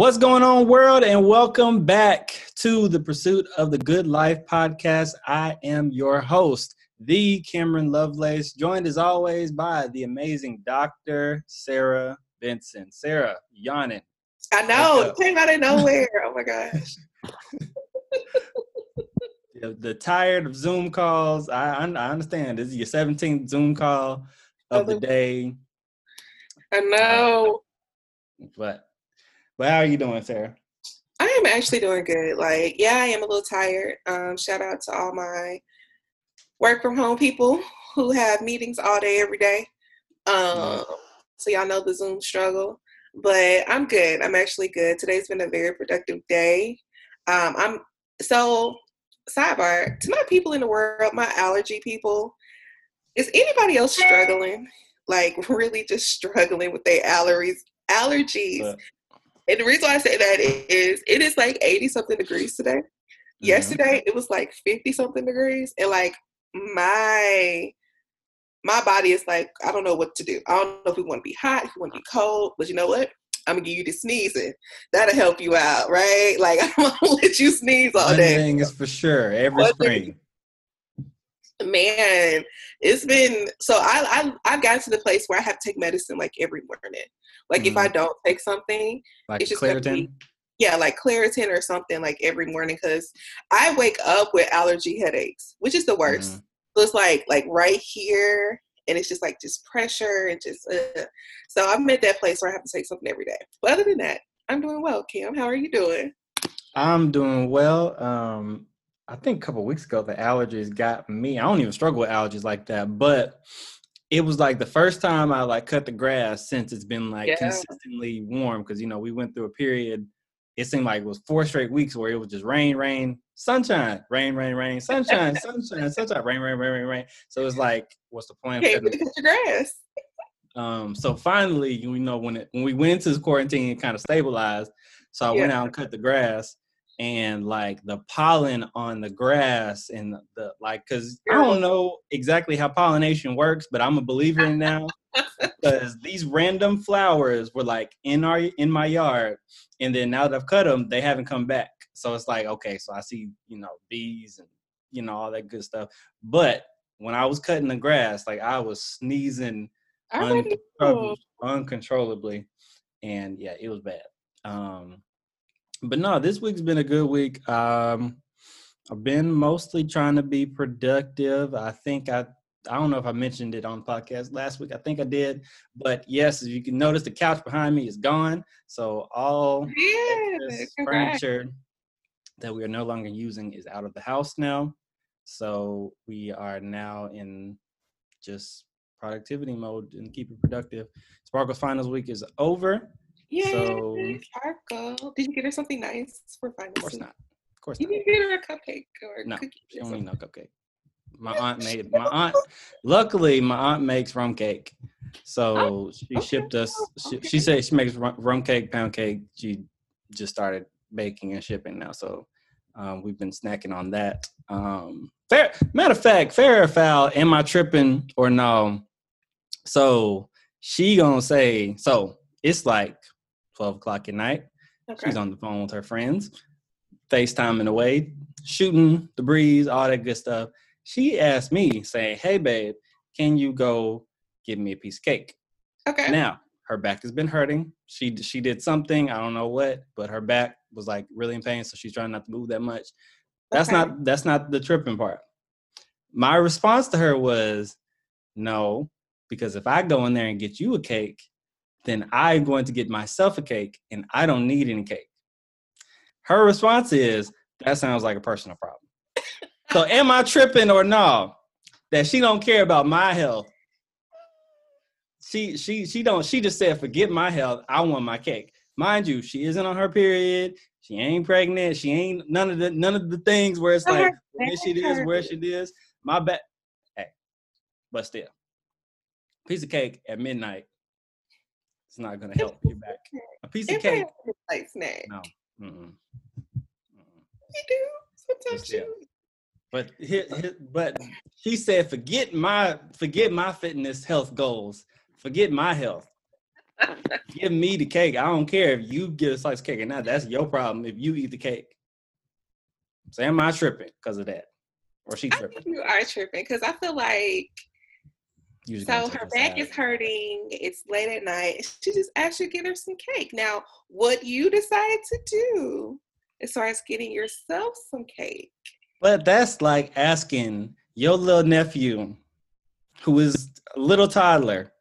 What's going on, world? And welcome back to the Pursuit of the Good Life podcast. I am your host, the Cameron Lovelace, joined as always by the amazing Dr. Sarah Benson. Sarah, yawning. I know, it came out of nowhere. Oh my gosh. the, the tired of Zoom calls. I, I understand. This is your 17th Zoom call of the day. I know. But but how are you doing, Sarah? I am actually doing good. Like, yeah, I am a little tired. Um, shout out to all my work from home people who have meetings all day, every day. Um, so y'all know the Zoom struggle. But I'm good. I'm actually good. Today's been a very productive day. Um, I'm so sidebar to my people in the world, my allergy people. Is anybody else struggling? Like really just struggling with their allergies? Allergies. And the reason why I say that is it is like 80 something degrees today. Mm-hmm. Yesterday it was like 50 something degrees. And like my my body is like, I don't know what to do. I don't know if we want to be hot, if we want to be cold, but you know what? I'm gonna give you the sneezing. That'll help you out, right? Like I'm gonna let you sneeze all One day. thing is for sure every One spring. Man, it's been so I I I've gotten to the place where I have to take medicine like every morning. Like if I Mhm. don't take something, Like it's just Claritin. be- yeah, like Claritin or something like every morning because I wake up with allergy headaches, which is the worst. Mhm. So it's like like right here, and it's just like just pressure and just. Uh. So I'm at that place where I have to take something every day. But other than that, I'm doing well. Kim, how are you doing? I'm doing well. Um, I think a couple weeks ago the allergies got me. I don't even struggle with allergies like that, but it was like the first time I like cut the grass since it's been like Yeah. consistently warm because you know we went through a period. It seemed like it was four straight weeks where it was just rain, rain, sunshine, rain, rain, rain, sunshine, sunshine, sunshine, rain, rain, rain, rain, rain. So it's like, what's the point? Can't cut your grass. um, so finally, you know, when it when we went into this quarantine, it kind of stabilized. So I went out and cut the grass, and like the pollen on the grass and the, the like, because I don't know exactly how pollination works, but I'm a believer in now because these random flowers were like in our in my yard, and then now that I've cut them, they haven't come back. So it's like okay, so I see you know bees and you know all that good stuff, but when I was cutting the grass, like I was sneezing I already know. uncontrollably, uncontrollably, and yeah, it was bad. Um, but no, this week's been a good week. Um, I've been mostly trying to be productive. I think I I don't know if I mentioned it on the podcast last week. I think I did, but yes, as you can notice, the couch behind me is gone. So all Yeah, this furniture that we are no longer using is out of the house now. So we are now in just productivity mode and keep it productive. Sparkles Finals Week is over. Yeah, So-. Did you get her something nice for finals? Of course not. Of course You not. need to get her a cupcake or No, cookie. she don't need no cupcake. My aunt made my aunt. Luckily, my aunt makes rum cake, so she okay. shipped us. She, Okay. she said she makes rum, rum cake, pound cake. She just started baking and shipping now, so um, we've been snacking on that. Um, fair matter of fact, fair or foul, am I tripping or no? So she gonna say so. It's like twelve o'clock at night. Okay. She's on the phone with her friends, FaceTiming away, shooting the breeze, all that good stuff. She asked me, saying, Hey, babe, can you go give me a piece of cake? Okay. Now, her back has been hurting. She she did something, I don't know what, but her back was like really in pain, so she's trying not to move that much. That's Okay. not that's not the tripping part. My response to her was, No, because if I go in there and get you a cake, then I'm going to get myself a cake and I don't need any cake. Her response is, that sounds like a personal problem. so am I tripping or no? That she don't care about my health. She she she don't she just said forget my health. I want my cake. Mind you, she isn't on her period. She ain't pregnant. She ain't none of the none of the things where it's like where she is, where she is. My back. Hey, but still, piece of cake at midnight. It's not gonna help you back. A piece of cake. Everybody has a light snack. No. Mm-mm. Mm-mm. You do. Sometimes you. But here, here- but she said, forget my forget my fitness health goals. Forget my health. give me the cake. I don't care if you get a slice of cake or not. That's your problem if you eat the cake. So am I tripping because of that? Or she I tripping? think you are tripping because I feel like So her back is hurting. It's late at night. She just asked you to get her some cake. Now, what you decide to do as far as getting yourself some cake? But that's like asking your little nephew, who is a little toddler,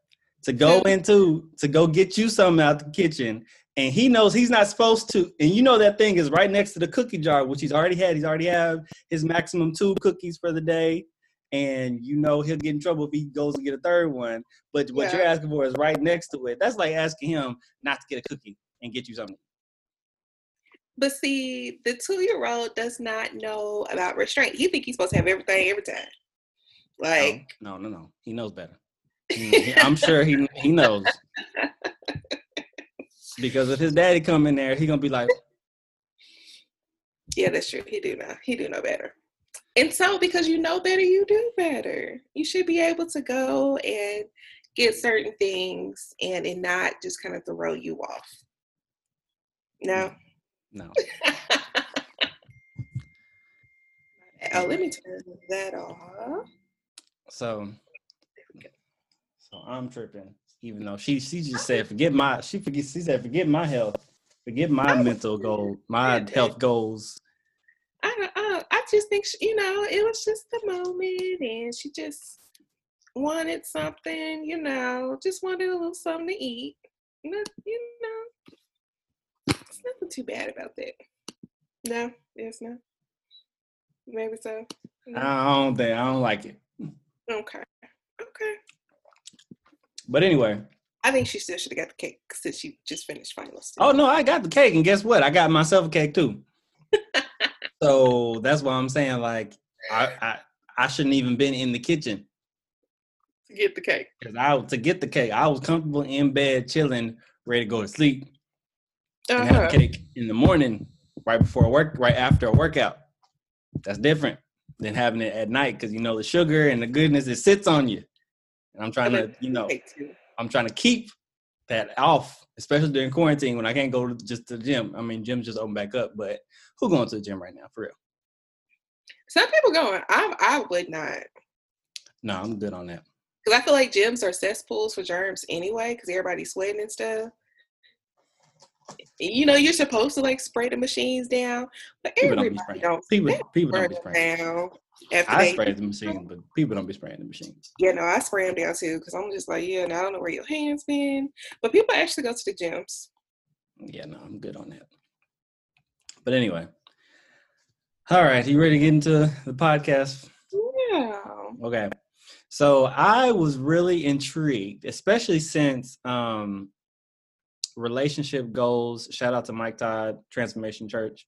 to go mm-hmm. into to go get you something out the kitchen, and he knows he's not supposed to. And you know that thing is right next to the cookie jar, which he's already had. He's already have his maximum two cookies for the day, and you know he'll get in trouble if he goes and get a third one. But what Yeah. you're asking for is right next to it. That's like asking him not to get a cookie and get you something. But see, the two-year-old does not know about restraint. He think he's supposed to have everything every time. Like, no, no, no, no. He knows better. I'm sure he he knows. Because if his daddy come in there, he gonna be like, yeah, that's true. He do know. He do know better. And so, because you know better, you do better. You should be able to go and get certain things and it not just kind of throw you off. No. no. Oh, let me turn that off. So, so I'm tripping. Even though she she just said forget my she forget she said forget my health, forget my mental goal, my health goals. I don't, I, I just think she, you know it was just the moment, and she just wanted something, you know, just wanted a little something to eat. You know, you know, it's nothing too bad about that. No, yes, no, maybe so. No. I don't think I don't like it. Okay, okay. But anyway, I think she still should have got the cake since she just finished finals. oh no, I got the cake, and guess what? I got myself a cake too. so that's why I'm saying like I I, I shouldn't even been in the kitchen. to get the cake. Cause I to get the cake, I was comfortable in bed, chilling, ready to go to sleep, and have Uh-huh. cake in the morning, right before work, right after a workout. That's different than having it at night, because you know the sugar and the goodness it sits on you. And I'm trying to, you know, I'm trying to keep that off, especially during quarantine when I can't go to just to the gym. I mean, gym's just open back up, but who going to the gym right now for real? Some people going. I I would not. No, I'm good on that. Because I feel like gyms are cesspools for germs anyway, because everybody's sweating and stuff. You know, you're supposed to like spray the machines down, but People don't be everybody don't. People, they people don't spray be spraying. down. After I they, spray the machine, but people don't be spraying the machines. Yeah, no, I spray them down too because I'm just like, yeah, no, I don't know where your hands been. But people actually go to the gyms. Yeah, no, I'm good on that. But anyway, all right, you ready to get into the podcast? Yeah. Okay. So I was really intrigued, especially since um relationship goals. Shout out to Mike Todd, Transformation Church.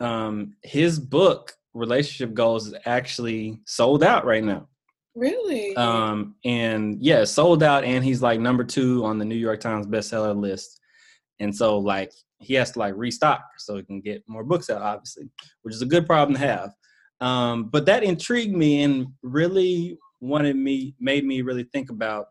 Um, his book, Relationship Goals, is actually sold out right now. Really? Um, and yeah, sold out, and he's like number two on the New York Times bestseller list. And so like he has to like restock so he can get more books out, obviously, which is a good problem to have. Um, but that intrigued me and really wanted me made me really think about,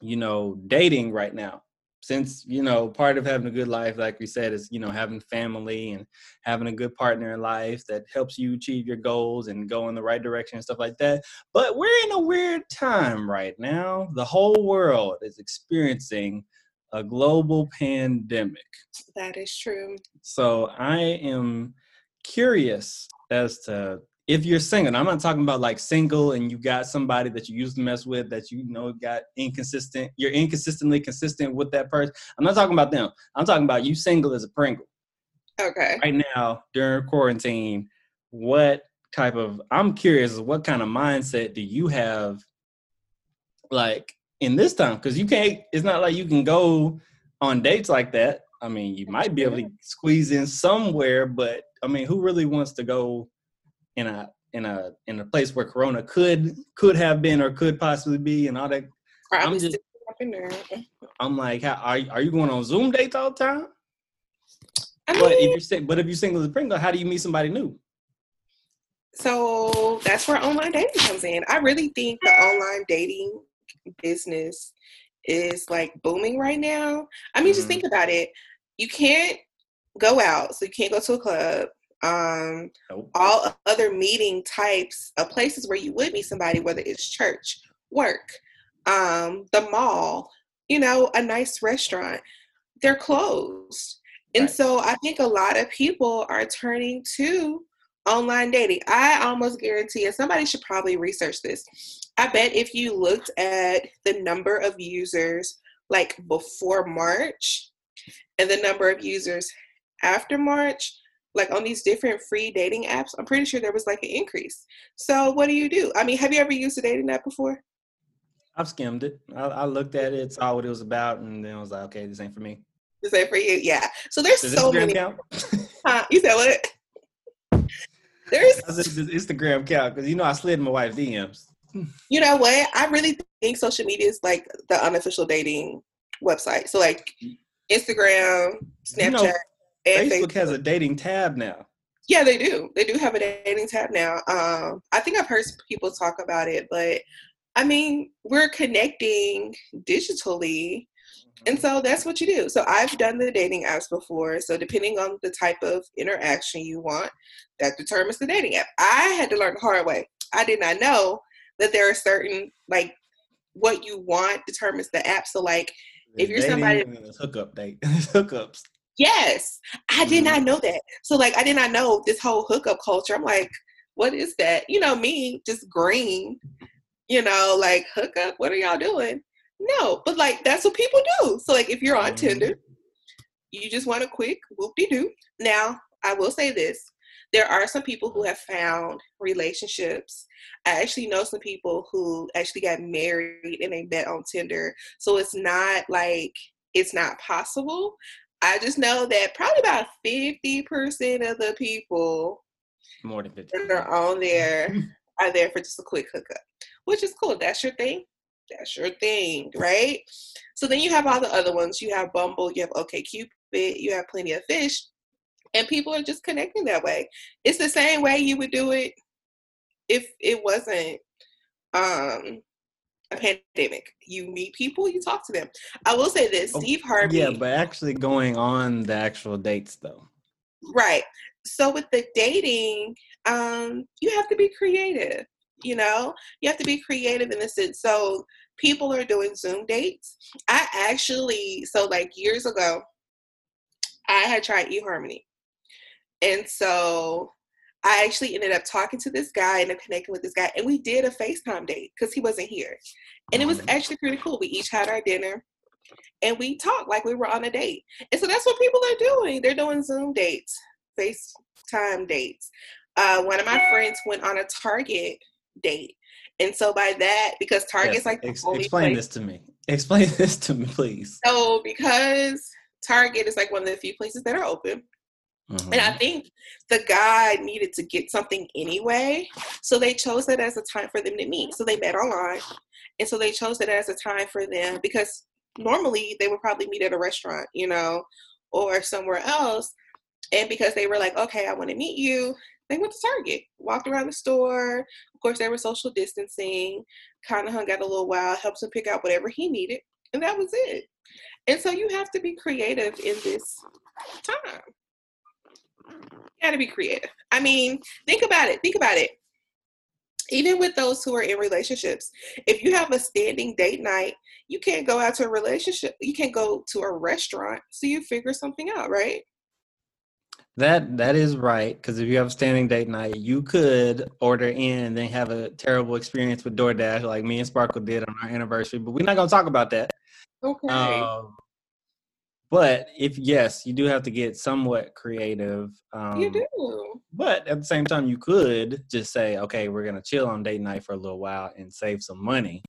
you know, dating right now. Since, you know, part of having a good life, like we said, is, you know, having family and having a good partner in life that helps you achieve your goals and go in the right direction and stuff like that. But we're in a weird time right now. The whole world is experiencing a global pandemic. that is true. So I am curious as to if you're single. I'm not talking about like single and you got somebody that you used to mess with that you know got inconsistent. You're inconsistently consistent with that person. I'm not talking about them. I'm talking about you single as a Pringle Okay. right now during quarantine. What type of? I'm curious. What kind of mindset do you have? Like in this time, because you can't. It's not like you can go on dates like that. I mean, you might be able to squeeze in somewhere, but I mean, who really wants to go in a in a in a place where Corona could could have been or could possibly be and all that? Probably just- still up in there. I'm like, how, are are you going on Zoom dates all the time? I But if you're but if you're single as a Pringle, how do you meet somebody new? so that's where online dating comes in. I really think the online dating business is like booming right now. I mean, mm-hmm. just think about it. You can't go out, so you can't go to a club. Um, nope. All other meeting types of places where you would meet somebody, whether it's church, work, um, the mall, you know, a nice restaurant, they're closed. And right. so I think a lot of people are turning to online dating. I almost guarantee, and somebody should probably research this. I bet if you looked at the number of users like before March and the number of users after March, like on these different free dating apps, I'm pretty sure there was like an increase. So what do you do? I mean, have you ever used a dating app before? I've skimmed it. I, I looked at it, saw what it was about, and then I was like, okay, this ain't for me. This ain't for you. Yeah. So there's Does so many. huh? You said what? There's Instagram count because you know I slid my wife's DMs. You know what? I really think social media is like the unofficial dating website. So like Instagram, Snapchat, you know, Facebook, Facebook, has a dating tab now. Yeah, they do. They do have a dating tab now. Um, I think I've heard people talk about it, but I mean, we're connecting digitally and so that's what you do. So I've done the dating apps before. So depending on the type of interaction you want, that determines the dating app. I had to learn the hard way. I did not know that there are certain like what you want determines the app. So like if you're somebody hookup date hookups. Yes. I did not mm-hmm. know that. So like I did not know this whole hookup culture. I'm like, what is that? You know, me just green, you know, like hookup, what are y'all doing? No, but like that's what people do. So like if you're on mm-hmm. Tinder, you just want a quick whoop de doo. Now, I will say this. There are some people who have found relationships. I actually know some people who actually got married and they met on Tinder. So it's not like it's not possible. I just know that probably about 50% of the people more than 50 that are on there are there for just a quick hookup, which is cool. That's your thing that's your thing, right? So then you have all the other ones. You have Bumble, you have OkCupid, you have Plenty of Fish, and people are just connecting that way. It's the same way you would do it if it wasn't um a pandemic. You meet people, you talk to them. I will say this, oh, Steve Harvey. Yeah, but actually going on the actual dates though. Right. So with the dating, um, you have to be creative you know you have to be creative in the sense so people are doing zoom dates i actually so like years ago i had tried eharmony and so i actually ended up talking to this guy and connecting with this guy and we did a facetime date because he wasn't here and it was mm-hmm. actually pretty cool we each had our dinner and we talked like we were on a date and so that's what people are doing they're doing zoom dates facetime dates uh, one of my friends went on a target date. And so by that, because Target's yes. like Ex- explain place, this to me. Explain this to me, please. So because Target is like one of the few places that are open. Mm-hmm. And I think the guy needed to get something anyway. So they chose that as a time for them to meet. So they met online. And so they chose it as a time for them because normally they would probably meet at a restaurant, you know, or somewhere else. And because they were like, okay, I want to meet you, they went to Target, walked around the store. Of course, they were social distancing, kind of hung out a little while, helped him pick out whatever he needed, and that was it. And so you have to be creative in this time. Gotta be creative. I mean, think about it. Think about it. Even with those who are in relationships, if you have a standing date night, you can't go out to a relationship. You can't go to a restaurant. So you figure something out, right? That that is right. Because if you have a standing date night, you could order in and then have a terrible experience with DoorDash, like me and Sparkle did on our anniversary. But we're not gonna talk about that. Okay. Um, but if yes, you do have to get somewhat creative. Um, you do. But at the same time, you could just say, okay, we're gonna chill on date night for a little while and save some money.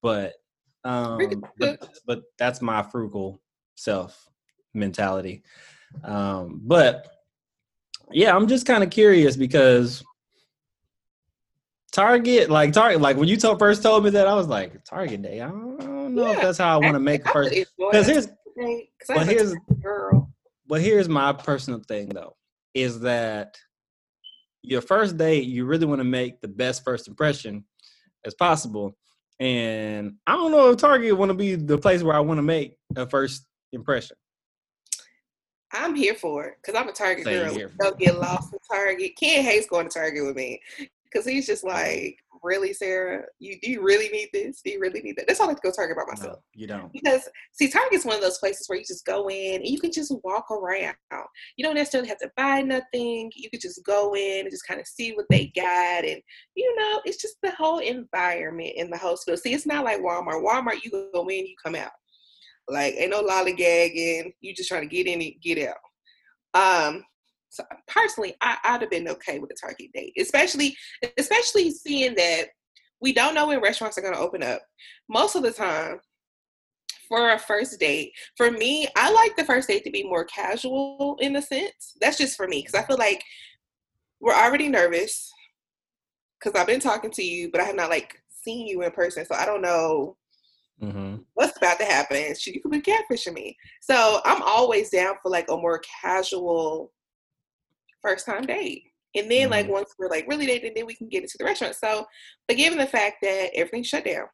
But um, but, but that's my frugal self mentality. Um, but yeah, I'm just kind of curious because Target, like Target, like when you told, first told me that, I was like, Target Day. I don't, I don't know yeah, if that's how I want to make first. Because here's, but here's, girl. but here's my personal thing though, is that your first date, you really want to make the best first impression as possible. And I don't know if Target want to be the place where I want to make a first impression. I'm here for it because I'm a Target Same girl. Don't get lost in Target. Ken hates going to Target with me because he's just like, really, Sarah? You do you really need this? Do you really need that? That's all I have to go Target by myself. No, you don't. Because see, Target's one of those places where you just go in and you can just walk around. You don't necessarily have to buy nothing. You could just go in and just kind of see what they got, and you know, it's just the whole environment in the whole school. See, it's not like Walmart. Walmart, you go in, you come out. Like ain't no lollygagging. You just trying to get in and get out. Um, so personally, I, would have been okay with a Target date, especially especially seeing that we don't know when restaurants are going to open up. Most of the time, for a first date, for me, I like the first date to be more casual in a sense. That's just for me because I feel like we're already nervous because I've been talking to you, but I have not like seen you in person, so I don't know Mm-hmm. What's about to happen? Should you could be catfishing me. So I'm always down for like a more casual first time date. And then mm-hmm. like once we're like really dating, then we can get into the restaurant. So, but given the fact that everything's shut down,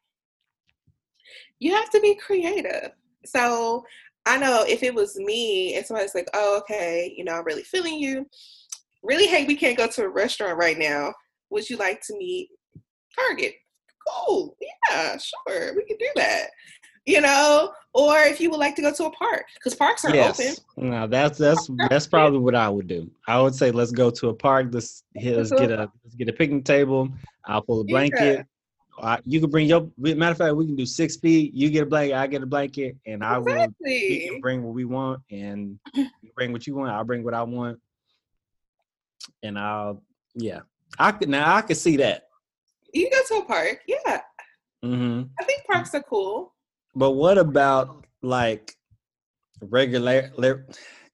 you have to be creative. So I know if it was me and somebody's like, oh, okay, you know, I'm really feeling you. Really, hey, we can't go to a restaurant right now. Would you like to meet Target? Cool. Yeah, sure. We can do that you know, or if you would like to go to a park because parks are yes. open. No, that's that's that's probably what I would do. I would say let's go to a park. Let's let's get a let's get a picnic table. I'll pull a blanket. Yeah. you can bring your matter of fact, we can do six feet. You get a blanket, I get a blanket, and I exactly. will we can bring what we want, and you bring what you want. I'll bring what I want, and I'll yeah. I could now I could see that. You go to a park, yeah. Mm-hmm. I think parks are cool. But what about like regular?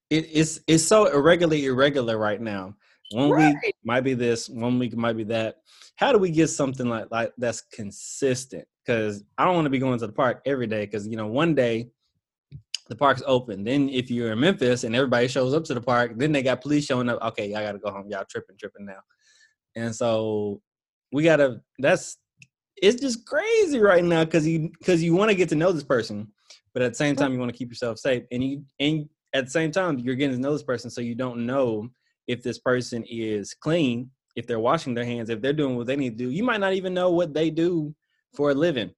It, it's it's so irregularly irregular right now. One right. week might be this, one week might be that. How do we get something like like that's consistent? Because I don't want to be going to the park every day. Because you know, one day the park's open. Then if you're in Memphis and everybody shows up to the park, then they got police showing up. Okay, I gotta go home. Y'all tripping, tripping now. And so we gotta. That's it's just crazy right now because you because you want to get to know this person, but at the same time you want to keep yourself safe, and you and at the same time you're getting to know this person, so you don't know if this person is clean, if they're washing their hands, if they're doing what they need to do. You might not even know what they do for a living.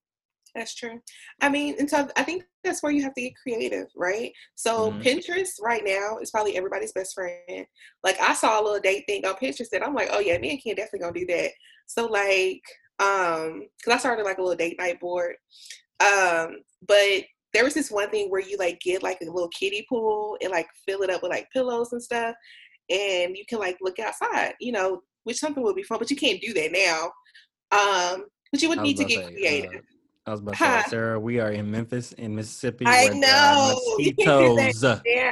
That's true. I mean, and so I think that's where you have to get creative, right? So mm-hmm. Pinterest right now is probably everybody's best friend. Like I saw a little date thing on Pinterest that I'm like, oh yeah, me and Ken definitely gonna do that. So like um because i started like a little date night board um but there was this one thing where you like get like a little kiddie pool and like fill it up with like pillows and stuff and you can like look outside you know which something would be fun but you can't do that now um but you would need to get say, uh, creative uh, I was about to say, Sarah, we are in Memphis, in Mississippi. I know. Mosquitoes. You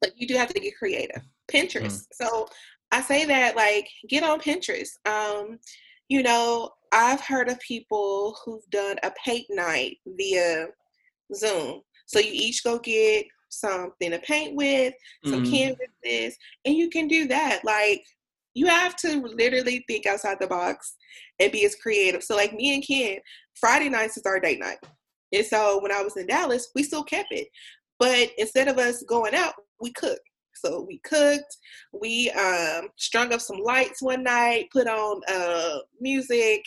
but you do have to get creative. Pinterest. Mm. So I say that like get on Pinterest. Um, you know, I've heard of people who've done a paint night via Zoom. So you each go get something to paint with, some mm. canvases, and you can do that. Like you have to literally think outside the box and be as creative. So like me and Ken, Friday nights is our date night. And so when I was in Dallas, we still kept it. But instead of us going out, we cook. So we cooked, we um, strung up some lights one night, put on uh, music,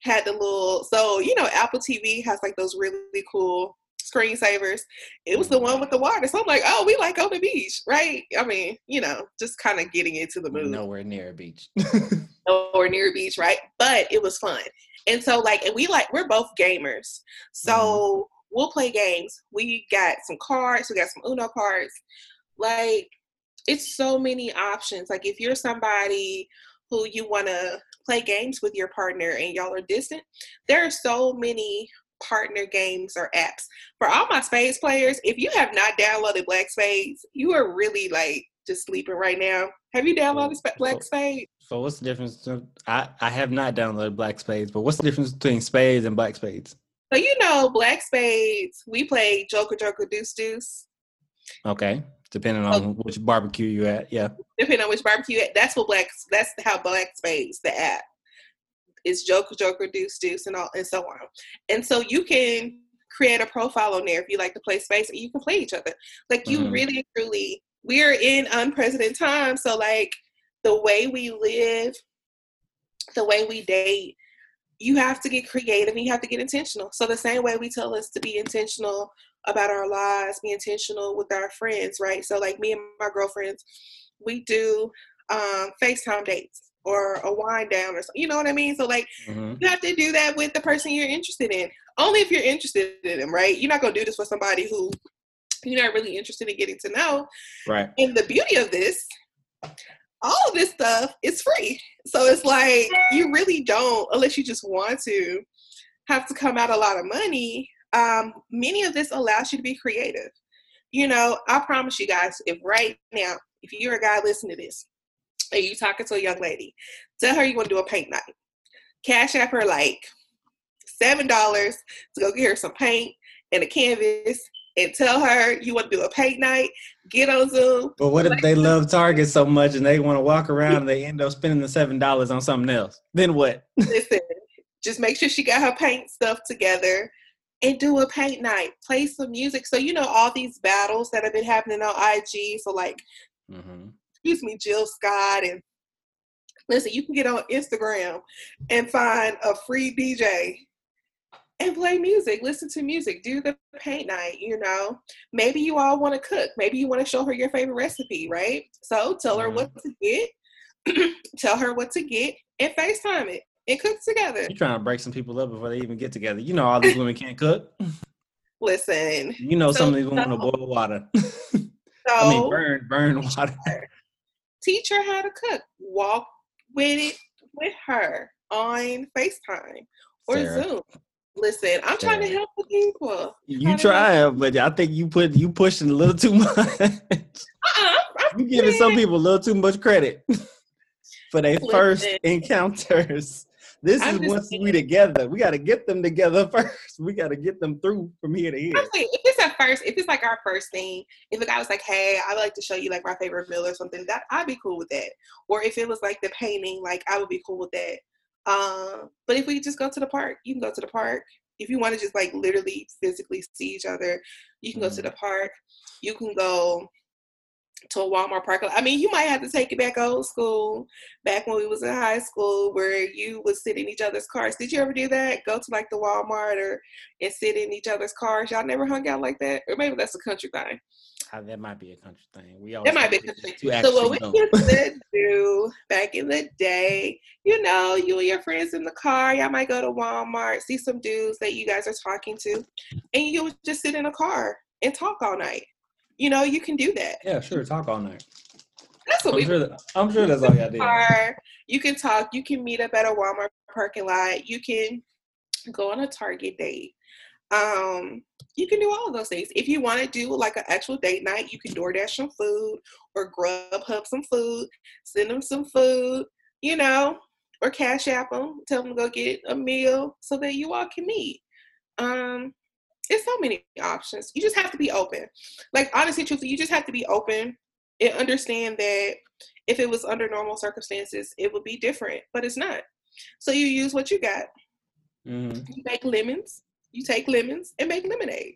had the little, so you know, Apple TV has like those really cool screensavers. It was the one with the water. So I'm like, oh, we like on the beach, right? I mean, you know, just kind of getting into the mood. Nowhere near a beach. Nowhere near a beach, right? But it was fun. And so like, and we like, we're both gamers. So mm-hmm. we'll play games. We got some cards, we got some Uno cards. Like, it's so many options. Like if you're somebody who you want to play games with your partner and y'all are distant, there are so many partner games or apps. For all my spades players, if you have not downloaded Black Spades, you are really like just sleeping right now. Have you downloaded Black Spades? So what's the difference? I, I have not downloaded Black Spades, but what's the difference between Spades and Black Spades? So you know, Black Spades, we play Joker Joker Deuce Deuce. Okay depending on oh. which barbecue you at. Yeah. Depending on which barbecue at. That's what black. That's how Black Spades, the app. it's Joker, Joker, Deuce, Deuce, and all and so on. And so you can create a profile on there if you like to play spades and you can play each other. Like you mm-hmm. really truly we're in unprecedented times. So like the way we live, the way we date, you have to get creative and you have to get intentional. So the same way we tell us to be intentional about our lives, be intentional with our friends, right? So like me and my girlfriends, we do um, FaceTime dates or a wind down or something. You know what I mean? So like mm-hmm. you have to do that with the person you're interested in. Only if you're interested in them, right? You're not gonna do this for somebody who you're not really interested in getting to know. Right. And the beauty of this, all of this stuff is free. So it's like you really don't, unless you just want to, have to come out a lot of money. Um, many of this allows you to be creative. You know, I promise you guys, if right now, if you're a guy listening to this, and you talking to a young lady, tell her you want to do a paint night. Cash app her like seven dollars to go get her some paint and a canvas and tell her you want to do a paint night, get on Zoom. But what if they love Target so much and they want to walk around and they end up spending the seven dollars on something else? Then what? Listen, just make sure she got her paint stuff together and do a paint night. Play some music. So you know all these battles that have been happening on IG. So like, mm-hmm. excuse me, Jill Scott and listen, you can get on Instagram and find a free DJ and play music, listen to music, do the paint night, you know. Maybe you all want to cook. Maybe you want to show her your favorite recipe, right? So tell her mm-hmm. what to get, tell her what to get, and FaceTime it and cook together. You're trying to break some people up before they even get together. You know all these women can't cook. Listen. You know so, some of these women so, will boil water. so, I mean burn burn water. Teach her how to cook. Walk with it with her on FaceTime or Sarah. Zoom. Listen, I'm trying to help the people. You try, but I think you put you pushing a little too much. Uh-uh, you giving some people a little too much credit for their first encounters. This I'm is once we together. We got to get them together first. We got to get them through from here to here. Saying, if it's a first, if it's like our first thing, if a guy was like, "Hey, I'd like to show you like my favorite meal or something," that I'd be cool with that. Or if it was like the painting, like I would be cool with that. Um, but if we just go to the park, you can go to the park. If you want to just like literally physically see each other, you can mm-hmm. go to mm-hmm. the park. You can go to a Walmart park. I mean, you might have to take it back old school, back when we was in high school, where you would sit in each other's cars. Did you ever do that? Go to like the Walmart or and sit in each other's cars. Y'all never hung out like that, or maybe that's a country thing. That might be a country thing. We all that might be a country thing. So what we used to do back in the day, you know, you and your friends in the car, y'all might go to Walmart, see some dudes that you guys are talking to, and you would just sit in a car and talk all night. You know, you can do that. Yeah, sure. Talk all night. That's what I'm we. Sure that, I'm sure that's all y'all did. You can talk. You can meet up at a Walmart parking lot. You can go on a Target date. Um, you can do all of those things. If you want to do like an actual date night, you can DoorDash some food or Grubhub some food, send them some food, you know, or Cash App them, tell them to go get a meal so that you all can meet. Um, it's so many options. You just have to be open. Like honestly, truthfully, you just have to be open and understand that if it was under normal circumstances, it would be different, but it's not. So you use what you got. Mm-hmm. You make lemons. You take lemons and make lemonade.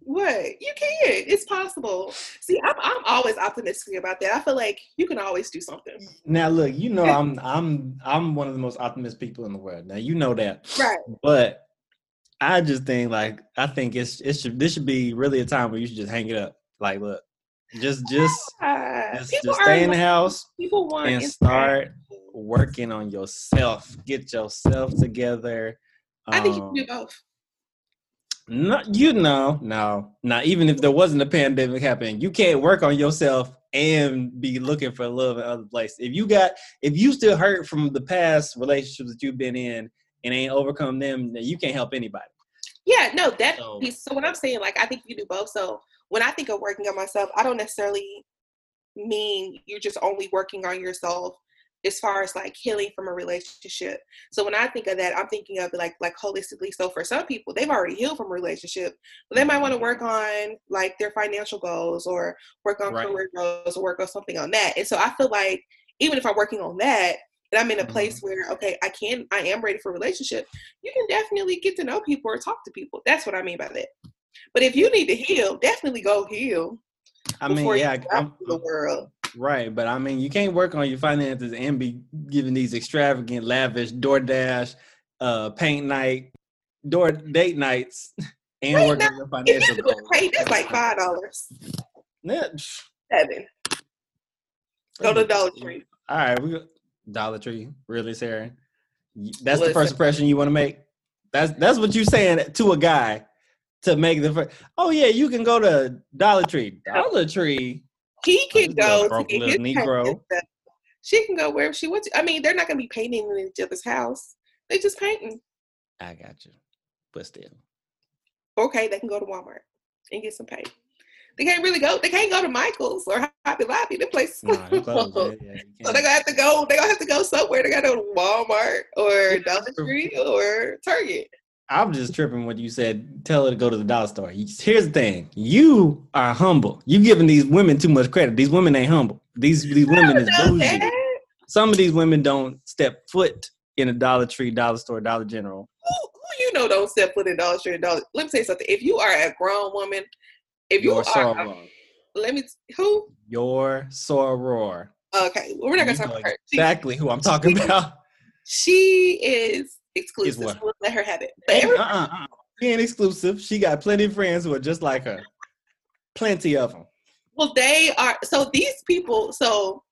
What? You can. It's possible. See, I'm I'm always optimistic about that. I feel like you can always do something. Now look, you know I'm I'm I'm one of the most optimistic people in the world. Now you know that. Right. But I just think like I think it's it should this should be really a time where you should just hang it up. Like look, just just yeah. just, just stay in the house people want and start working on yourself. Get yourself together. I think you can do um, both. No, you know, no, not even if there wasn't a pandemic happening, you can't work on yourself and be looking for love in other places. If you got, if you still hurt from the past relationships that you've been in and ain't overcome them, then you can't help anybody. Yeah, no, that so, piece. So what I'm saying, like, I think you do both. So when I think of working on myself, I don't necessarily mean you're just only working on yourself as far as like healing from a relationship. So when I think of that, I'm thinking of it like like holistically. So for some people, they've already healed from a relationship, but they might want to work on like their financial goals or work on right. career goals or work on something on that. And so I feel like even if I'm working on that, and I'm in a place mm-hmm. where okay, I can I am ready for a relationship, you can definitely get to know people or talk to people. That's what I mean by that. But if you need to heal, definitely go heal. I mean, yeah, I'm, the world. Right, but I mean, you can't work on your finances and be giving these extravagant, lavish DoorDash, uh, paint night, door date nights, and Wait, work now, on your financial goals. Pay that's like five dollars. Seven. Go to Dollar Tree. All right, we Dollar Tree. Really, Sarah? That's Listen. the first impression you want to make. That's that's what you're saying to a guy to make the first. Oh yeah, you can go to Dollar Tree. Dollar Tree. He oh, can go to get his Negro. She can go wherever she wants. To. I mean, they're not gonna be painting in each other's house. They just painting. I got you, but still. Okay, they can go to Walmart and get some paint. They can't really go. They can't go to Michaels or Hobby Lobby. The place no, closed. Yeah, yeah, so they're gonna have to go. They're gonna have to go somewhere. They gotta go to Walmart or Dollar Tree or Target. I'm just tripping what you said. Tell her to go to the dollar store. Here's the thing: you are humble. You're giving these women too much credit. These women ain't humble. These these women is bougie. Some of these women don't step foot in a Dollar Tree, Dollar Store, Dollar General. Who, who you know don't step foot in Dollar Tree, Dollar? Let me say something. If you are a grown woman if you Your are, soror. let me who? Your soror. Okay, well, we're not gonna talk about her. exactly who I'm talking she, about. She is exclusive. So we'll let her have it. But uh-uh, uh-uh. She ain't exclusive. She got plenty of friends who are just like her. Plenty of them. Well, they are. So these people. So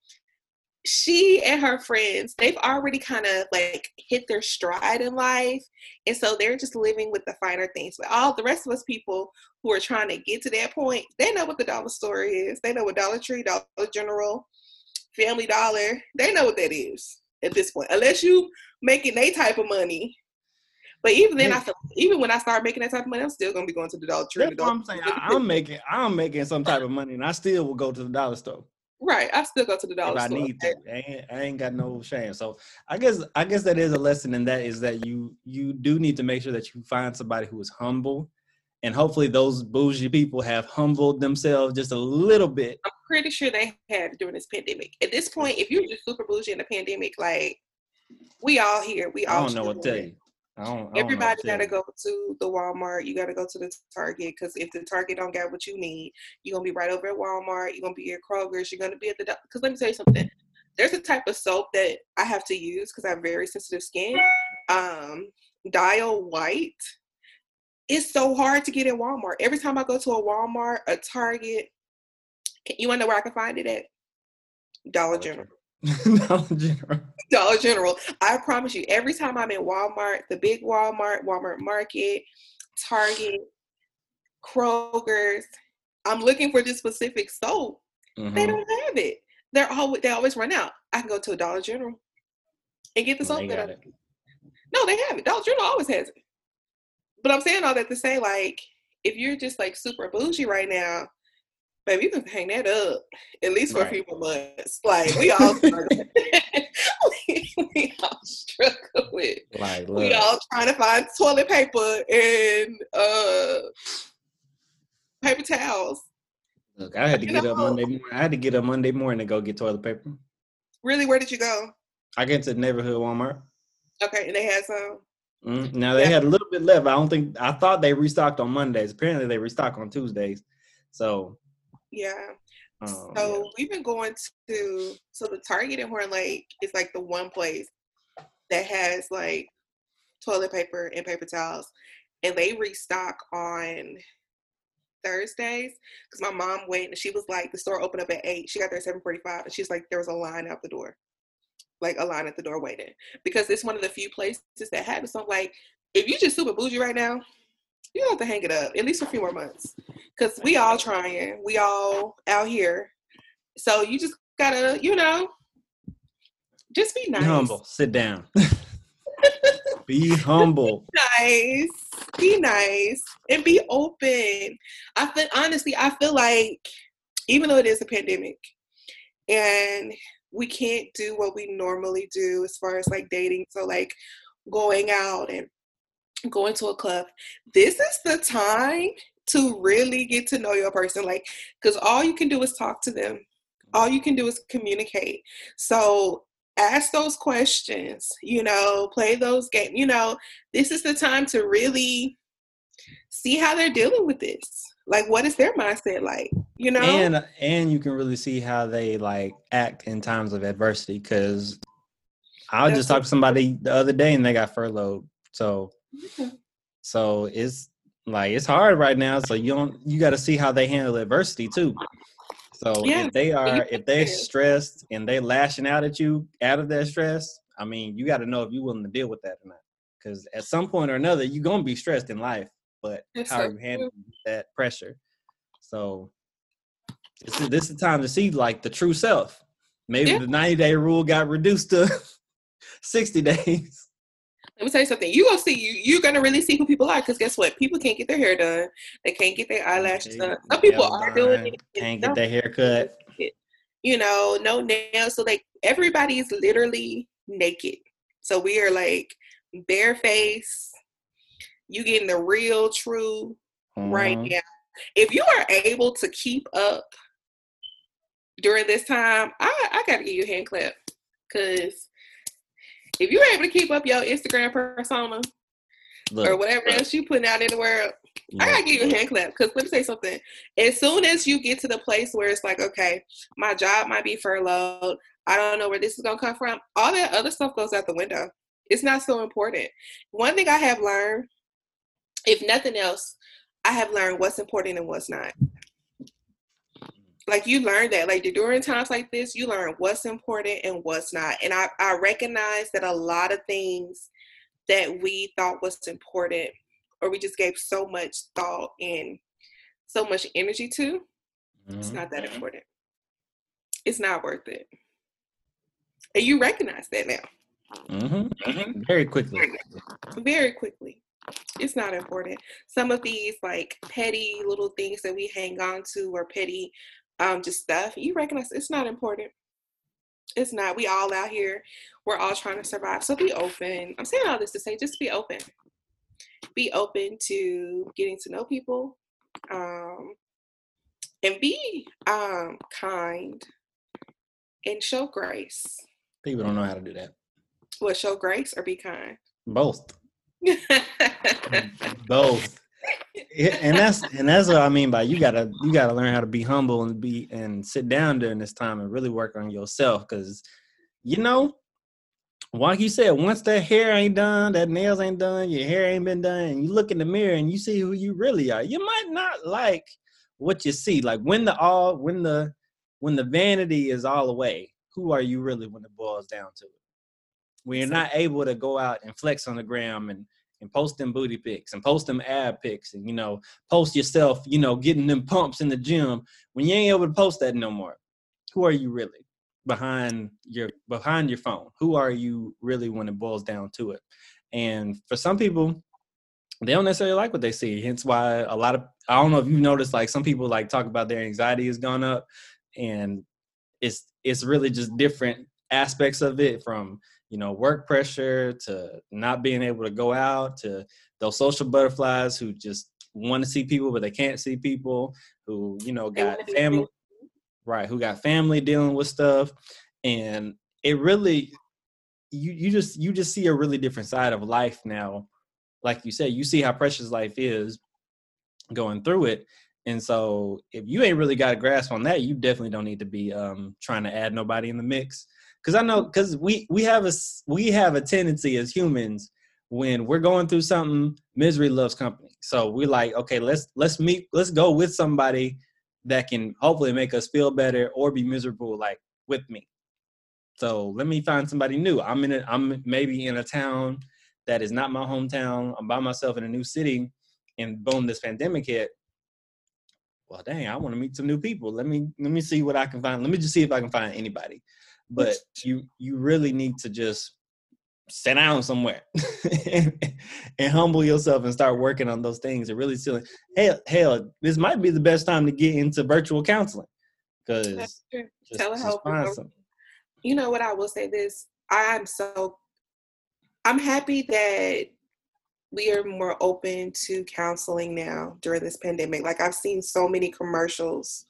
she and her friends, they've already kind of like hit their stride in life. And so they're just living with the finer things. But all the rest of us people who are trying to get to that point, they know what the dollar store is. They know what Dollar Tree, Dollar General, Family Dollar, they know what that is at this point. Unless you making a type of money. But even then, I feel, even when I start making that type of money, I'm still gonna be going to the Dollar Tree. That's what I'm saying. I'm making I'm making some type of money, and I still will go to the dollar store. Right. I still go to the dollar if store. I need to. I ain't, I ain't, got no shame. So I guess I guess that is a lesson in that is that you you do need to make sure that you find somebody who is humble. And hopefully those bougie people have humbled themselves just a little bit. I'm pretty sure they have during this pandemic. At this point, if you're just super bougie in the pandemic, like we all here. We all I don't know what tell you. I don't, I Everybody got to go to the Walmart. You got to go to the Target because if the Target don't get what you need, you're gonna be right over at Walmart. You're gonna be at Kroger's. You're gonna be at the because let me tell you something. There's a type of soap that I have to use because I have very sensitive skin. Um, Dial White. It's so hard to get at Walmart. Every time I go to a Walmart, a Target, you want to know where I can find it at? Dollar General. Dollar General. Dollar General. I promise you, every time I'm in Walmart, the big Walmart, Walmart Market, Target, Kroger's, I'm looking for this specific soap. Mm-hmm. They don't have it. They're always they always run out. I can go to a Dollar General and get the soap that I it. No, they have it. Dollar General always has it. But I'm saying all that to say, like, if you're just like super bougie right now, baby, you can hang that up at least for right. a few more months. Like we all struggle. we, we, all struggle with. Like, we all trying to find toilet paper and uh, paper towels. Look, I had to you get know, up Monday. Morning. I had to get up Monday morning to go get toilet paper. Really, where did you go? I get to the neighborhood Walmart. Okay, and they had some. Mm-hmm. Now they yeah. had a little bit left. I don't think I thought they restocked on Mondays. Apparently they restock on Tuesdays. So yeah. Oh, so yeah. we've been going to so the Target in Horn Lake is like the one place that has like toilet paper and paper towels, and they restock on Thursdays because my mom went and she was like the store opened up at eight. She got there at seven forty five, and she's like there was a line out the door, like a line at the door waiting because it's one of the few places that have it. So I'm like, if you just super bougie right now, you have to hang it up at least for a few more months. Because we all trying. We all out here. So you just gotta you know just be nice be humble. sit down. Be humble. Nice. Be nice. And be open. I feel honestly i feel like even though it is a pandemic and we can't do what we normally do as far as like dating so like going out and going to a club, this is the time to really get to know your person. Like, because all you can do is talk to them, all you can do is communicate. So, ask those questions, you know, play those games. You know, this is the time to really see how they're dealing with this. Like what is their mindset like? You know? And uh, and you can really see how they like act in times of adversity cuz I just talked to somebody the other day and they got furloughed. So so it's like it's hard right now. So you don't you got to see how they handle adversity too. So yeah. if they are if they're stressed and they lashing out at you out of their stress, I mean, you got to know if you're willing to deal with that or not. Because at some point or another, you're gonna be stressed in life. But That's how so you handle that pressure? So this is this is the time to see like the true self. Maybe yeah. the 90 day rule got reduced to 60 days. Let me tell you something. You gonna see you. You're gonna really see who people are because guess what? People can't get their hair done. They can't get their eyelashes done. Some people are doing it. Can't get their hair cut. You know, no nails. So like everybody is literally naked. So we are like bare face. You getting the real, true mm-hmm. right now. If you are able to keep up during this time, I I gotta give you a hand clap because if you're able to keep up your Instagram persona Look, or whatever else you putting out in the world, I gotta give you a hand clap because let me say something. As soon as you get to the place where it's like, okay, my job might be furloughed, I don't know where this is gonna come from. All that other stuff goes out the window. It's not so important. One thing I have learned, if nothing else, I have learned what's important and what's not like you learn that like during times like this you learn what's important and what's not and i i recognize that a lot of things that we thought was important or we just gave so much thought and so much energy to mm-hmm. it's not that important it's not worth it and you recognize that now mm-hmm. mm-hmm. very quickly very quickly it's not important. Some of these like petty little things that we hang on to or petty um, just stuff, you recognize it's not important. It's not. We all out here. We're all trying to survive. So be open. I'm saying all this to say just be open. Be open to getting to know people. Um, and be um, kind and show grace. People don't know how to do that. What, show grace or be kind? Both. Both and that's and that's what I mean by you gotta you gotta learn how to be humble and be and sit down during this time and really work on yourself because you know like you said once that hair ain't done that nails ain't done your hair ain't been done and you look in the mirror and you see who you really are you might not like what you see like when the all when the when the vanity is all away who are you really when it boils down to it? When you're not able to go out and flex on the gram and and post them booty pics and post them ab pics and you know post yourself you know getting them pumps in the gym when you ain't able to post that no more. Who are you really behind your behind your phone? Who are you really when it boils down to it? And for some people they don't necessarily like what they see hence why a lot of i don't know if you've noticed like some people like talk about their anxiety has gone up and it's it's really just different aspects of it from you know work pressure to not being able to go out to those social butterflies who just want to see people but they can't see people who you know got family right who got family dealing with stuff and it really you you just you just see a really different side of life now. Like you said you see how precious life is going through it and so if you ain't really got a grasp on that you definitely don't need to be um, trying to add nobody in the mix because I know because we we have a we have a tendency as humans when we're going through something, misery loves company. So we're like, okay, let's let's meet, let's go with somebody that can hopefully make us feel better or be miserable like with me. So let me find somebody new. I'm in a, I'm maybe in a town that is not my hometown. I'm by myself in a new city, and boom, this pandemic hit. Well, dang, I want to meet some new people. Let me let me see what I can find. Let me just see if I can find anybody but you you really need to just sit down somewhere and, and, humble yourself and start working on those things and really still hell hell this might be the best time to get into virtual counseling because telehealth you know what i will say this i'm so i'm happy that we are more open to counseling now during this pandemic like i've seen so many commercials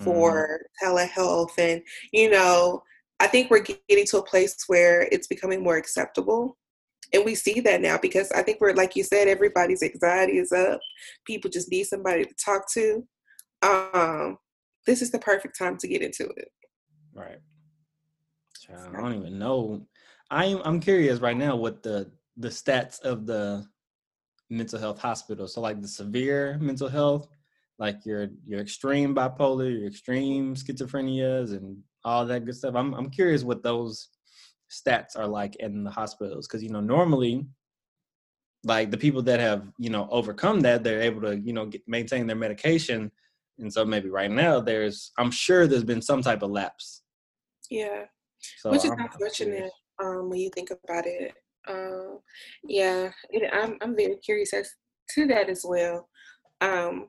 mm-hmm. for mm. telehealth and you know I think we're getting to a place where it's becoming more acceptable. And we see that now because I think we're, like you said, everybody's anxiety is up. People just need somebody to talk to. Um, this is the perfect time to get into it. Right. I don't even know. I'm I'm curious right now what the the stats of the mental health hospital. So like the severe mental health, like your your extreme bipolar, your extreme schizophrenias, and all that good stuff. I'm I'm curious what those stats are like in the hospitals because you know normally like the people that have you know overcome that they're able to you know get, maintain their medication. And so maybe right now there's i'm sure there's been some type of lapse. Yeah. So which is I'm, unfortunate um, when you think about it. Um, yeah it, I'm, I'm very curious as to that as well. Um,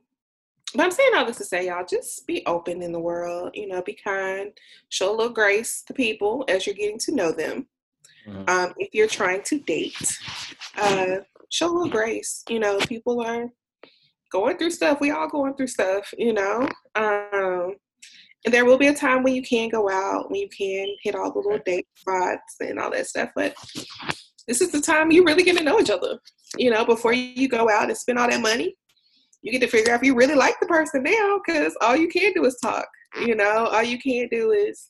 but I'm saying all this to say, y'all, just be open in the world. You know, be kind, show a little grace to people as you're getting to know them. Mm-hmm. Um, if you're trying to date, uh, show a little grace. You know, people are going through stuff. We all going through stuff. You know, um, and there will be a time when you can go out, when you can hit all the little date spots and all that stuff. But this is the time you really get to know each other. You know, before you go out and spend all that money you get to figure out if you really like the person now because all you can do is talk you know? All you can do is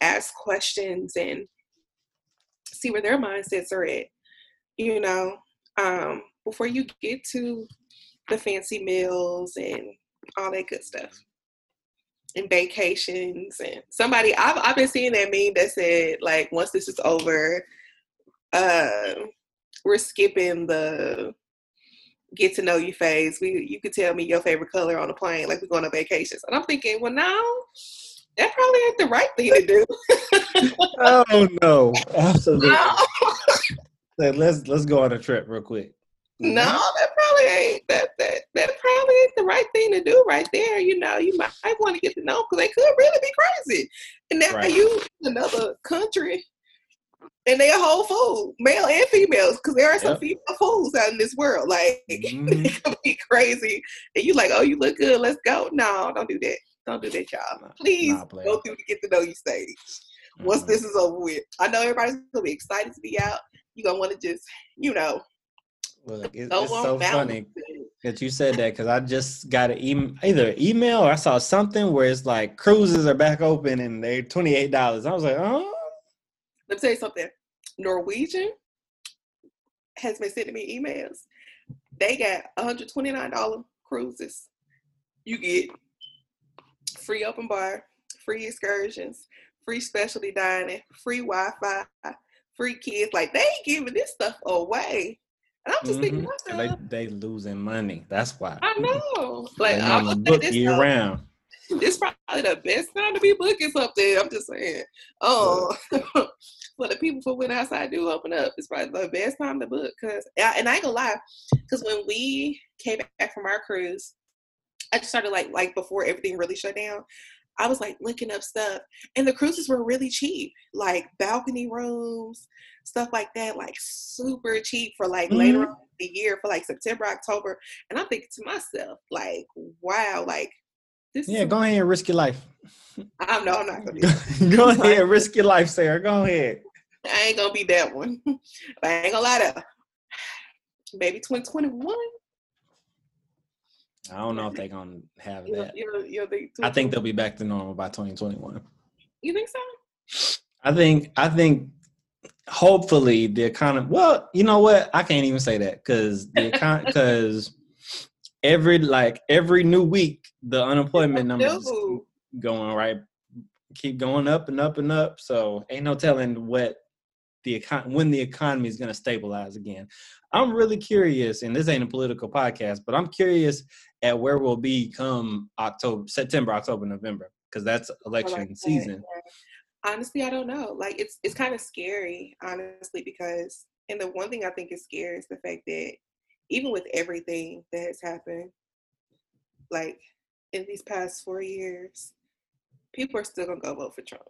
ask questions and see where their mindsets are at you know? Um, before you get to the fancy meals and all that good stuff. And vacations and somebody I've, I've been seeing that meme that said like once this is over uh, we're skipping the get to know you phase. We you could tell me your favorite color on the plane, like we're going on vacations. And I'm thinking, well, now that probably ain't the right thing to do. oh no, absolutely. No. let's let's go on a trip real quick. Mm-hmm. No, that probably ain't that that that probably ain't the right thing to do right there. You know, you might, want to get to know because they could really be crazy. And now right. you another country and they are whole food, male and females, because there are some yep. female fools out in this world. Like mm-hmm. it could be crazy, and you like, oh, you look good, let's go. No, don't do that. Don't do that, y'all. Please nah, go through the get to know you stage. Mm-hmm. Once this is over with, I know everybody's gonna be excited to be out. You're gonna want to just, you know. Look, it, it's so funny that you said that because I just got an email, either email or I saw something where it's like cruises are back open and they're twenty eight dollars. I was like, oh let me tell you something. Norwegian has been sending me emails. They got $129 cruises. You get free open bar, free excursions, free specialty dining, free Wi-Fi, free kids. Like they ain't giving this stuff away. And I'm just mm-hmm. thinking, they they losing money. That's why. I know. Like I'm on book year stuff. round. It's probably the best time to be booking something. I'm just saying. Oh, for the people for when outside do open up, it's probably the best time to book. Cause and I ain't gonna lie, cause when we came back from our cruise, I just started like like before everything really shut down. I was like looking up stuff, and the cruises were really cheap, like balcony rooms, stuff like that, like super cheap for like mm-hmm. later on the year for like September, October. And I'm thinking to myself, like, wow, like this yeah, go ahead and risk your life. I know I'm not gonna do Go ahead, risk your life, Sarah. Go ahead. I ain't gonna be that one. but I ain't gonna lie to maybe 2021. I don't know if they're gonna have that. You you think I think they'll be back to normal by 2021. You think so? I think I think hopefully the economy. Well, you know what? I can't even say that because because every like every new week the unemployment numbers going right keep going up and up and up. So ain't no telling what the econ- when the economy is going to stabilize again. I'm really curious, and this ain't a political podcast, but I'm curious at where we'll be come October, September, October, November, because that's election like season. Honestly, I don't know. Like it's it's kind of scary, honestly, because and the one thing I think is scary is the fact that even with everything that has happened, like in these past four years, people are still gonna go vote for Trump.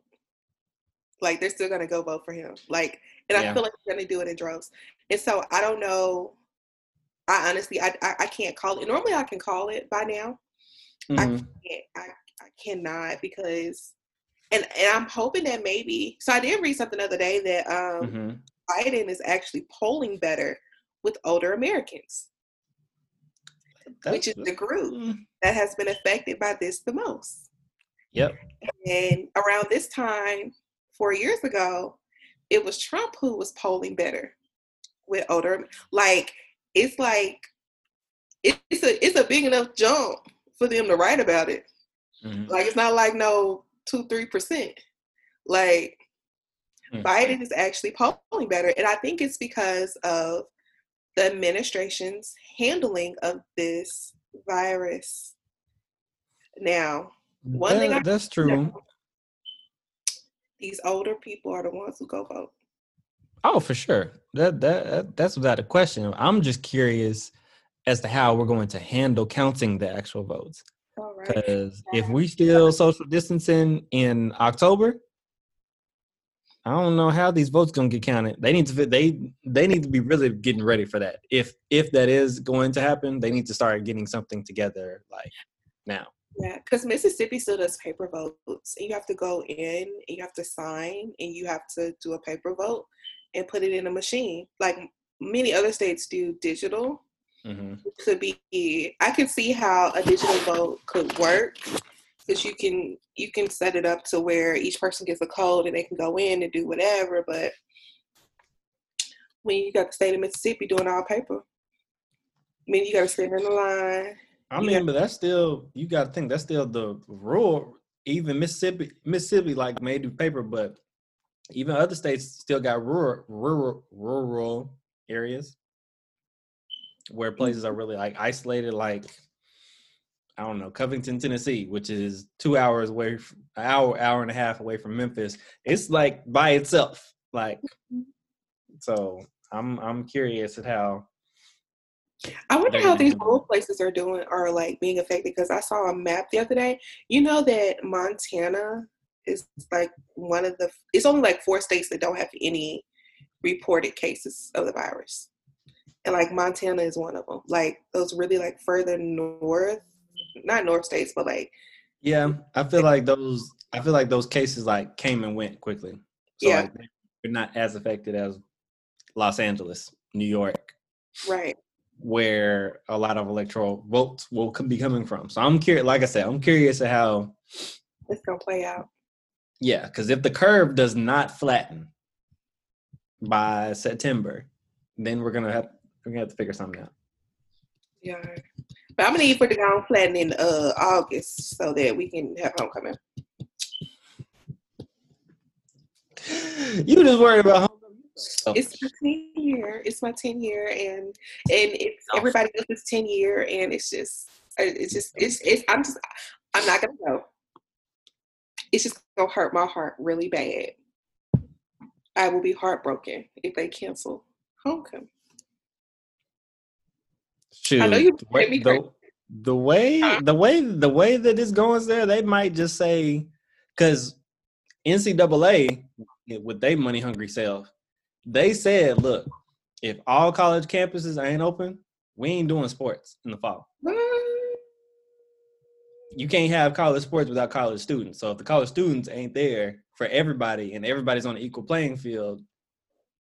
Like they're still gonna go vote for him. Like, and yeah. I feel like they're gonna do it in droves. And so I don't know. I honestly, I, I, I can't call it. Normally, I can call it by now. Mm-hmm. I can't. I, I cannot because and, and I'm hoping that maybe. So I did read something the other day that um, mm-hmm. Biden is actually polling better with older Americans, That's, which is the group mm. that has been affected by this the most. Yep. And around this time, four years ago, it was Trump who was polling better with older. Like it's like it's a it's a big enough jump for them to write about it. Mm-hmm. Like it's not like no two three percent. Like mm-hmm. Biden is actually polling better, and I think it's because of the administration's handling of this virus. Now, one that, thing I that's true. These older people are the ones who go vote. Oh, for sure. That that that's without a question. I'm just curious as to how we're going to handle counting the actual votes. Because right. if we still social distancing in October, I don't know how these votes gonna get counted. They need to they they need to be really getting ready for that. If if that is going to happen, they need to start getting something together like now. Yeah, because Mississippi still does paper votes, and you have to go in and you have to sign and you have to do a paper vote and put it in a machine. Like many other states do digital. Mm-hmm. Could be. I can see how a digital vote could work because you can you can set it up to where each person gets a code and they can go in and do whatever. But when you got the state of Mississippi doing all paper, I mean you got to stand in the line I mean, but that's still you got to think that's still the rural. Even Mississippi, Mississippi like made the paper, but even other states still got rural, rural, rural areas where places are mm-hmm. really like isolated. Like I don't know, Covington, Tennessee, which is two hours away, an hour, hour and a half away from Memphis. It's like by itself. Like, mm-hmm. so I'm I'm curious at how I wonder how these rural places are doing are like being affected because I saw a map the other day. You know that Montana is like one of the it's only like four states that don't have any reported cases of the virus. And like Montana is one of them. Like those really like further north, not north states, but like Yeah, I feel like those I feel like those cases like came and went quickly. So yeah. like they're not as affected as Los Angeles, New York. Right where a lot of electoral votes will be coming from. So I'm curious, like I said, I'm curious at how it's gonna play out. Yeah, because if the curve does not flatten by September, then we're gonna have we're gonna have to figure something out. Yeah, but I'm gonna need for the ground flatten in uh August so that we can have homecoming. You just worried about Oh. It's my 10 year. It's my 10 year and and it's oh. everybody else's 10 year and it's just uh, it's just it's it's I'm just I'm not gonna go. It's just gonna hurt my heart really bad. I will be heartbroken if they cancel homecoming. Shoot, I know you the, way, the, the way the way the way that it's going there, they might just say because NCAA with their money hungry self, they said, look, if all college campuses ain't open, we ain't doing sports in the fall. You can't have college sports without college students. So if the college students ain't there for everybody and everybody's on an equal playing field,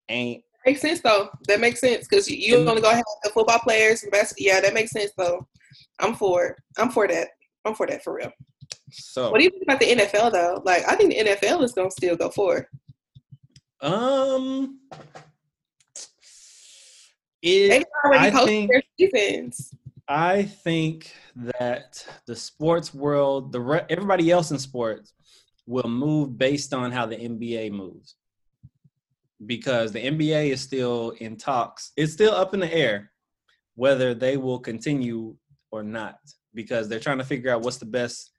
ain't makes sense though. That makes sense because you're gonna go have the football players, basketball. Yeah, that makes sense though. I'm for it. I'm for that. I'm for that for real. So what do you think about the NFL though? Like I think the NFL is gonna still go forward. Um, it, I think, I think that the sports world, the re- everybody else in sports, will move based on how the NBA moves, because the NBA is still in talks. It's still up in the air whether they will continue or not, because they're trying to figure out what's the best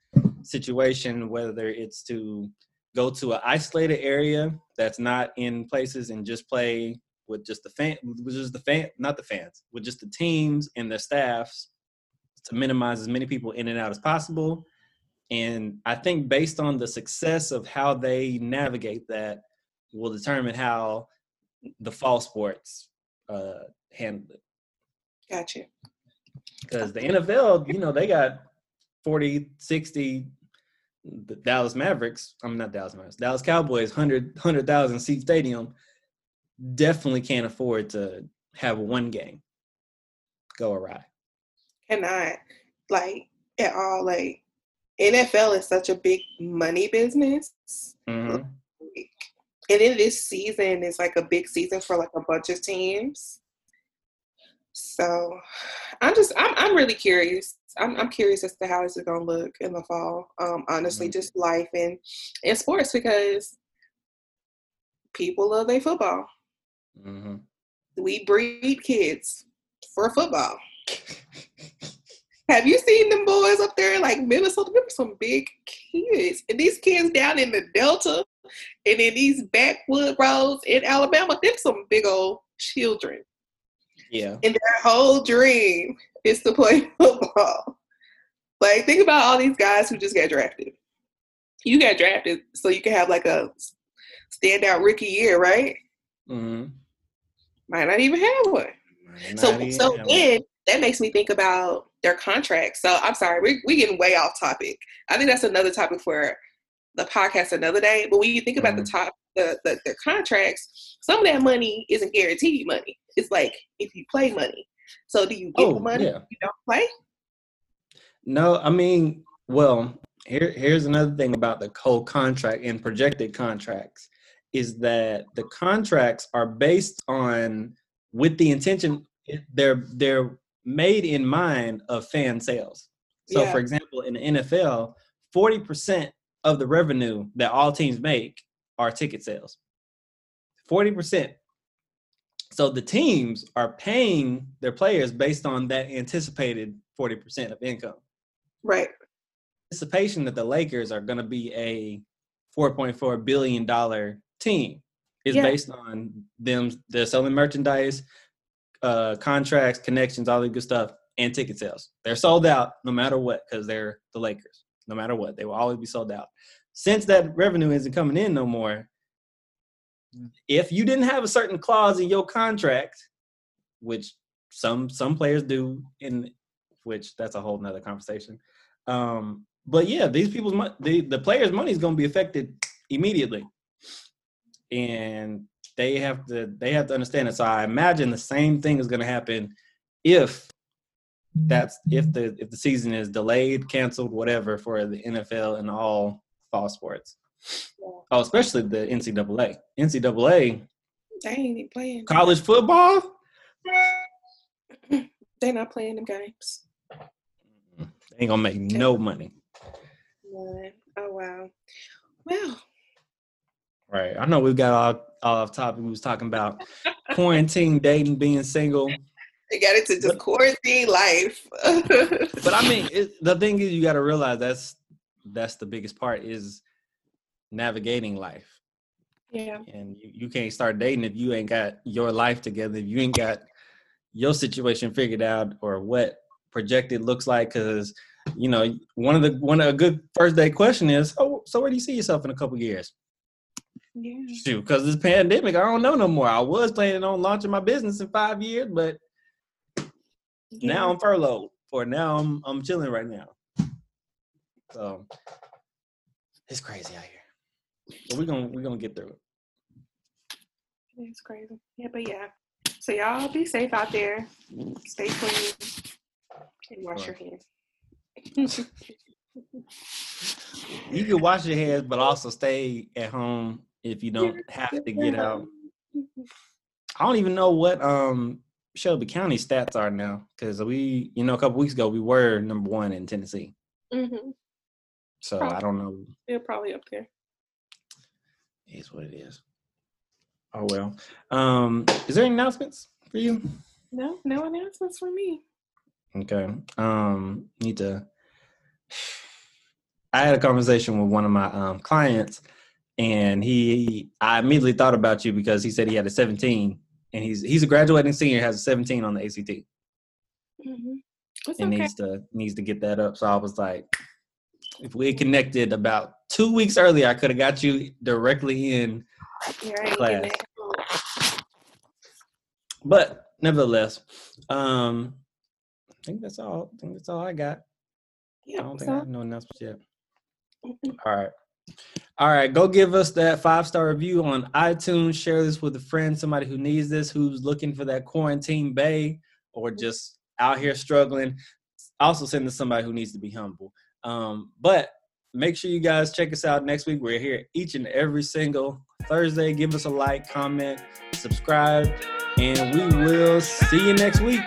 situation, whether it's to go to an isolated area that's not in places and just play with just the fan, with just the fan, not the fans, with just the teams and the staffs to minimize as many people in and out as possible. And I think based on the success of how they navigate that will determine how the fall sports uh, handle it. Gotcha. Because the NFL, you know, they got 40, 60 the Dallas Mavericks, I'm not Dallas Mavericks, Dallas Cowboys, 100 100,000 seat stadium, definitely can't afford to have one game go awry. Cannot like at all. Like NFL is such a big money business. Mm-hmm. And then this season is like a big season for like a bunch of teams. So I'm just I'm I'm really curious. I'm I'm curious as to how is it gonna look in the fall. Um honestly, Mhm. just life and and sports because people love their football. Mm-hmm. We breed kids for football. Have you seen them boys up there like Minnesota? Them are some big kids. And these kids down in the Delta and in these backwood roads in Alabama, them some big old children. Yeah. And their whole dream is to play football. Like, think about all these guys who just got drafted. You got drafted so you can have like a standout rookie year, right? Mm-hmm. Might not even have one. So so then that makes me think about their contracts. So I'm sorry, we we getting way off topic. I think that's another topic for the podcast another day. But when you think about the mm-hmm. top the, the the contracts, some of that money isn't guaranteed money. It's like if you play money. So do you get Oh, the money yeah. if you don't play? No, I mean, well, here here's another thing about the whole contract and projected contracts is that the contracts are based on with the intention they're they're made in mind of fan sales. So Yeah. for example, in the NFL, 40% of the revenue that all teams make are ticket sales. 40%. So the teams are paying their players based on that anticipated 40% of income Right. anticipation that the Lakers are going to be a 4.4 billion dollar team is Yeah. based on them they're selling merchandise, uh, contracts, connections, all the good stuff, and ticket sales. They're sold out no matter what because they're the Lakers. No matter what, they will always be sold out. Since that revenue isn't coming in no more, if you didn't have a certain clause in your contract, which some some players do, in which that's a whole nother conversation. Um, but yeah, these people's money, the, the players' money is going to be affected immediately, and they have to they have to understand it. So I imagine the same thing is going to happen if that's if mm-hmm. the if the season is delayed, canceled, whatever for the NFL and all fall sports. Oh, especially the NCAA. NCAA They ain't playing. college football. They're not playing them games. They ain't gonna make no money. None. Oh wow. Well, Right. I know we got all, all off topic. We was talking about quarantine, dating, being single. They got into just But- quarantine life. But I mean, it, the thing is, you got to realize that's that's the biggest part is navigating life, yeah. and you, you can't start dating if you ain't got your life together. If you ain't got your situation figured out or what projected looks like, because you know one of the one of a good first day question is, oh, so where do you see yourself in a couple years? Yeah. Shoot, because this pandemic, I don't know no more. I was planning on launching my business in five years, but now I'm furloughed. For now, I'm I'm chilling right now. So it's crazy out here. But we're gonna we're gonna get through it. It's crazy. Yeah, but yeah. So y'all be safe out there. Stay clean. And wash your hands. You can wash your hands, but also stay at home if you don't have to get out. I don't even know what um Shelby County stats are now because we, you know, a couple weeks ago we were number one in Tennessee. Mm-hmm. So I don't know. They're probably up there. Is what it is. Oh well. Um, is there any announcements for you? No, no announcements for me. Okay. Um, need to. I had a conversation with one of my um, clients, and he, I immediately thought about you because he said he had a 17, and he's he's a graduating senior, has a 17 on the ACT, Mm-hmm. And okay. needs to needs to get that up. So I was like, if we had connected about two weeks earlier, I could have got you directly in. Ain't class. But nevertheless, um, I think that's all. I think that's all I got. Yeah, I don't think so I have no announcements yet. All right. All right, go give us that five star review on iTunes. Share this with a friend, somebody who needs this, who's looking for that quarantine bay or just out here struggling. Also, send to somebody who needs to be humble. Um, but make sure you guys check us out next week. We're here each and every single Thursday. Give us a like, comment, subscribe, and we will see you next week.